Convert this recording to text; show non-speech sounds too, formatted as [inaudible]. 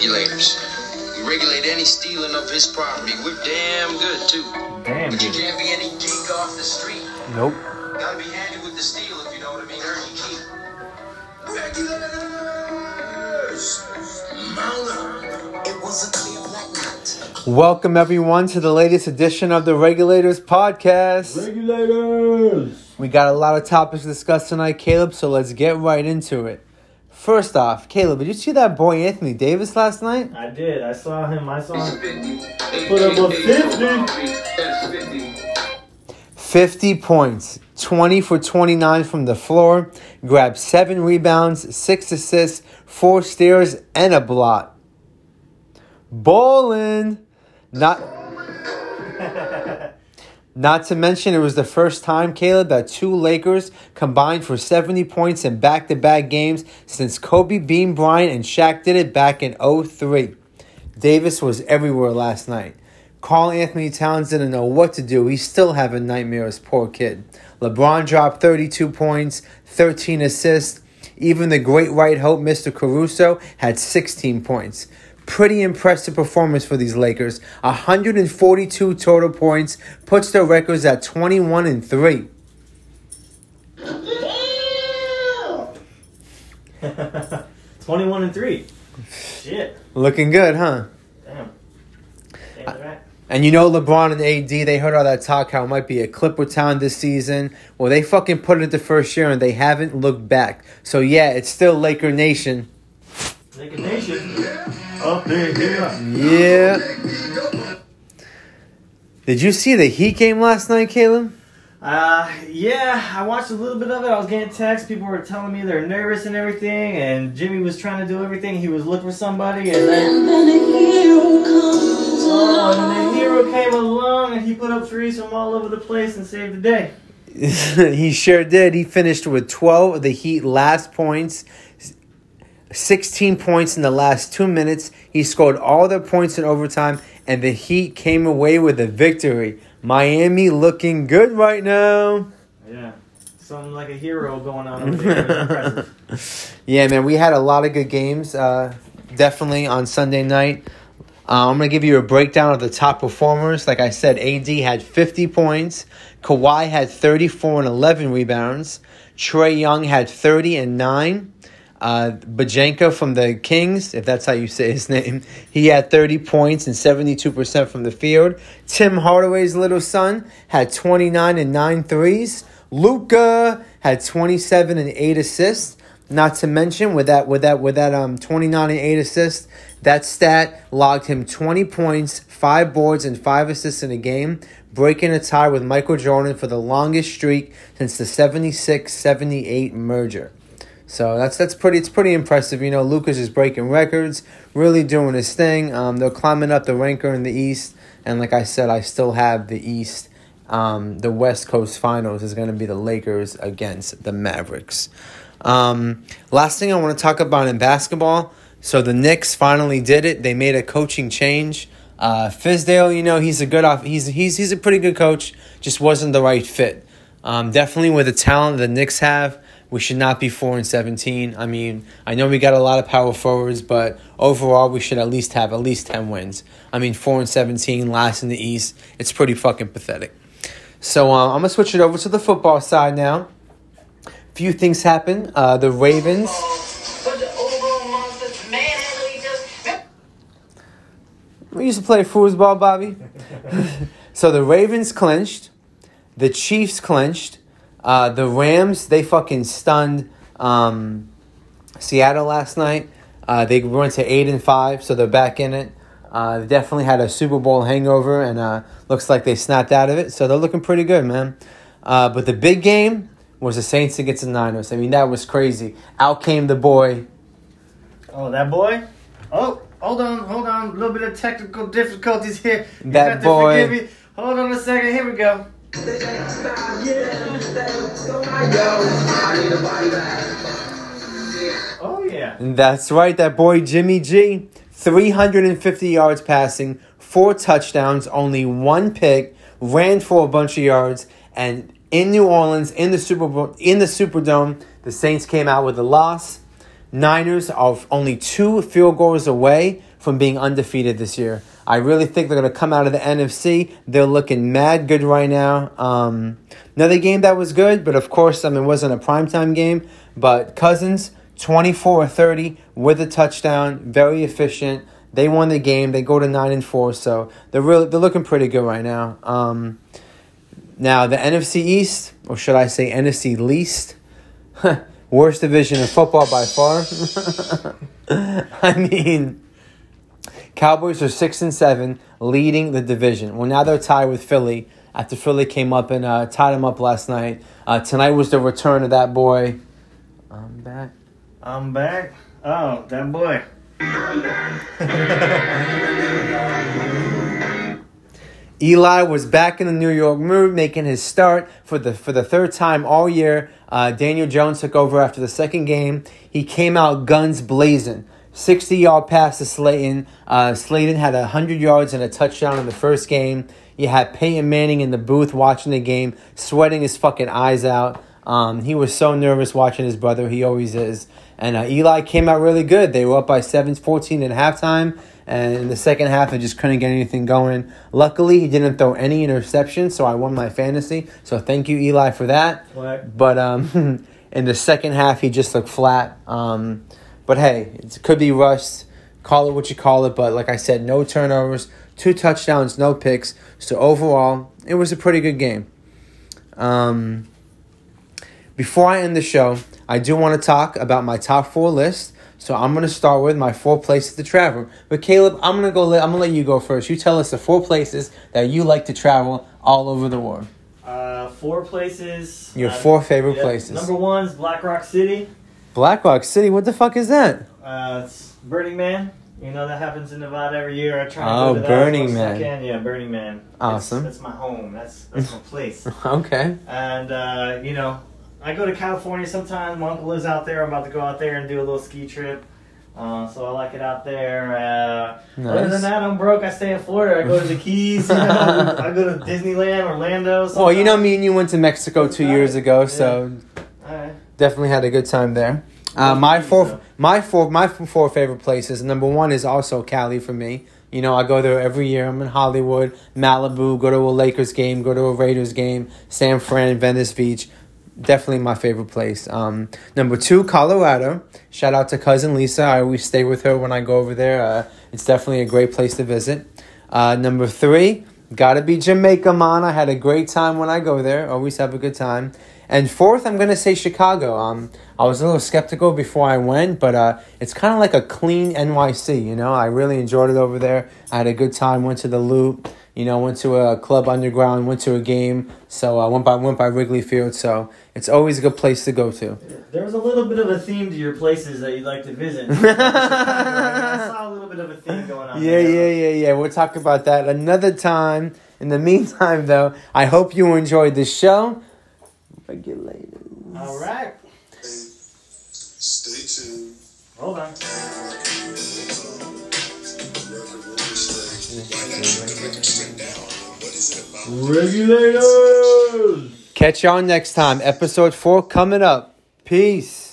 regulators. We regulate any stealing of his property. We're damn good, too. Damn, But you can't be any geek off the street. Nope. Gotta be handy with the steel, if you know what I mean. Earn your keep. Regulators! Mount. It was a clear black night. Welcome everyone to the latest edition of the Regulators Podcast. Regulators. We got a lot of topics to discuss tonight, Caleb, so let's get right into it. First off, Caleb, did you see that boy Anthony Davis last night? I did. I saw him. I saw him. Put Put up a 50. 50 points, 20 for 29 from the floor, grabbed 7 rebounds, 6 assists, 4 steals, and a blot. Ballin'! Not. [laughs] Not to mention, it was the first time, Caleb, that two Lakers combined for 70 points in back to back games since Kobe Bean Bryant and Shaq did it back in 03. Davis was everywhere last night. Karl-Anthony Towns didn't know what to do. He's still having nightmares, poor kid. LeBron dropped 32 points, 13 assists. Even the great right hope, Mr. Caruso, had 16 points. Pretty impressive performance for these Lakers. 142 total points puts their records at 21 and 3. [laughs] 21 and 3. Shit. Looking good, huh? Damn. Damn. And you know LeBron and AD, they heard all that talk how it might be a Clipper town this season. Well, they fucking put it the first year and they haven't looked back. So yeah, it's still Laker Nation. Laker Nation. Up in here. Yeah. Did you see the Heat game last night, Caleb? Uh, yeah, I watched a little bit of it. I was getting texts. People were telling me they're nervous and everything. And Jimmy was trying to do everything. He was looking for somebody. And then, oh, and then the hero came along and he put up threes from all over the place and saved the day. [laughs] he sure did. He finished with 12 of the Heat last points, 16 points in the last two minutes. He scored all their points in overtime, and the Heat came away with a victory. Miami looking good right now. Yeah. Something like a hero going on over there. It was impressive. [laughs] Yeah, man, we had a lot of good games. Uh, definitely on Sunday night. Uh, I'm gonna give you a breakdown of the top performers. Like I said, AD had 50 points. Kawhi had 34 and 11 rebounds. Trae Young had 30 and 9. Uh, Bajenka from the Kings, if that's how you say his [laughs] name, he had 30 points and 72% from the field. Tim Hardaway's little son had 29 and 9 threes. Luka had 27 and 8 assists. Not to mention with that with that with that um 29 and 8 assists, that stat logged him 20 points, 5 boards and 5 assists in a game, breaking a tie with Michael Jordan for the longest streak since the 76-78 merger. So that's that's pretty it's pretty impressive. You know, Luka's is breaking records, really doing his thing. Um, they're climbing up the ranker in the East, and like I said, I still have the East. Um, the West Coast Finals is going to be the Lakers against the Mavericks. Um, last thing I want to talk about in basketball. So the Knicks finally did it. They made a coaching change. Uh, Fizdale, you know, he's a good off. He's he's he's a pretty good coach. Just wasn't the right fit. Um, definitely with the talent the Knicks have, we should not be four and seventeen. I mean, I know we got a lot of power forwards, but overall we should at least have at least ten wins. I mean, four and seventeen, last in the East. It's pretty fucking pathetic. So uh, I'm gonna switch it over to the football side now. Few things happen. Uh, the Ravens. We used to play foosball, Bobby. [laughs] so the Ravens clinched, the Chiefs clinched, uh, the Rams they fucking stunned um, Seattle last night. Uh, they went to eight and five, so they're back in it. Uh, they definitely had a Super Bowl hangover, and uh, looks like they snapped out of it. So they're looking pretty good, man. Uh, but the big game was the Saints against the Niners. I mean, that was crazy. Out came the boy. Oh, that boy? Oh, hold on, hold on. A little bit of technical difficulties here. You That boy. Hold on a second. Here we go. Oh, yeah. That's right, that boy Jimmy G. 350 yards passing, four touchdowns, only one pick, ran for a bunch of yards, and in New Orleans, in the Super Bowl, in the Superdome, the Saints came out with a loss. Niners are only two field goals away from being undefeated this year. I really think they're going to come out of the NFC. They're looking mad good right now. Um, another game that was good, but of course, I mean, it wasn't a primetime game. But Cousins, 24 30 with a touchdown, very efficient. They won the game. They go to 9 and 4, so they're really they're looking pretty good right now. Um, now, the NFC East, or should I say NFC least, [laughs] worst division in football by far. [laughs] I mean, Cowboys are six and seven, leading the division. Well, now they're tied with Philly after Philly came up and uh, tied them up last night. Uh, tonight was the return of that boy. I'm back. I'm back. Oh, that boy. [laughs] Eli was back in the New York mood, making his start for the for the third time all year. Uh, Daniel Jones took over after the second game. He came out guns blazing. 60 yard pass to Slayton. Uh, Slayton had 100 yards and a touchdown in the first game. You had Peyton Manning in the booth watching the game, sweating his fucking eyes out. Um, he was so nervous watching his brother. He always is. And uh, Eli came out really good. They were up by 7 14 at halftime. And in the second half, they just couldn't get anything going. Luckily, he didn't throw any interceptions, so I won my fantasy. So thank you, Eli, for that. What? But um, [laughs] in the second half, he just looked flat. Um, but hey, it could be rust. Call it what you call it. But like I said, no turnovers, two touchdowns, no picks. So overall, it was a pretty good game. Um, before I end the show, I do want to talk about my top four list. So I'm gonna start with my four places to travel. But Caleb, I'm gonna go. I'm gonna let you go first. You tell us the four places that you like to travel all over the world. Uh, four places. Your Uh, four favorite yeah, places. Number one is Black Rock City. Black Rock City. What the fuck is that? Uh, it's Burning Man. You know that happens in Nevada every year. I try. Oh, to go to Burning I Man. can. Yeah, Burning Man. Awesome. That's, my home. That's that's my [laughs] place. Okay. And uh, you know, I go to California sometimes. My uncle lives out there. I'm about to go out there and do a little ski trip. Uh, so I like it out there. Uh, Other than that, I'm broke. I stay in Florida. I go to the Keys. You know, [laughs] I go to Disneyland, Orlando. Well, you know, me and you went to Mexico two years ago, so All right. Definitely had a good time there. Uh, my four, my four, my four favorite places. Number one is also Cali for me. You know, I go there every year. I'm in Hollywood, Malibu. Go to a Lakers game. Go to a Raiders game. San Fran, Venice Beach. Definitely my favorite place. Um, number two, Colorado. Shout out to cousin Lisa. I always stay with her when I go over there. Uh, it's definitely a great place to visit. Uh, number three, gotta be Jamaica, man. I had a great time when I go there. Always have a good time. And fourth, I'm gonna say Chicago. Um, I was a little skeptical before I went, but uh, it's kind of like a clean NYC. You know, I really enjoyed it over there. I had a good time. Went to the Loop. You know, went to a club underground. Went to a game. So I went by went by Wrigley Field. So it's always a good place to go to. There's a little bit of a theme to your places that you'd like to visit. [laughs] I saw a little bit of a theme going on. Yeah, there. yeah, yeah, yeah. We'll talk about that another time. In the meantime, though, I hope you enjoyed the show. Regulators. All right. Stay tuned. Hold on. Regulators. Catch y'all next time. Episode four coming up. Peace.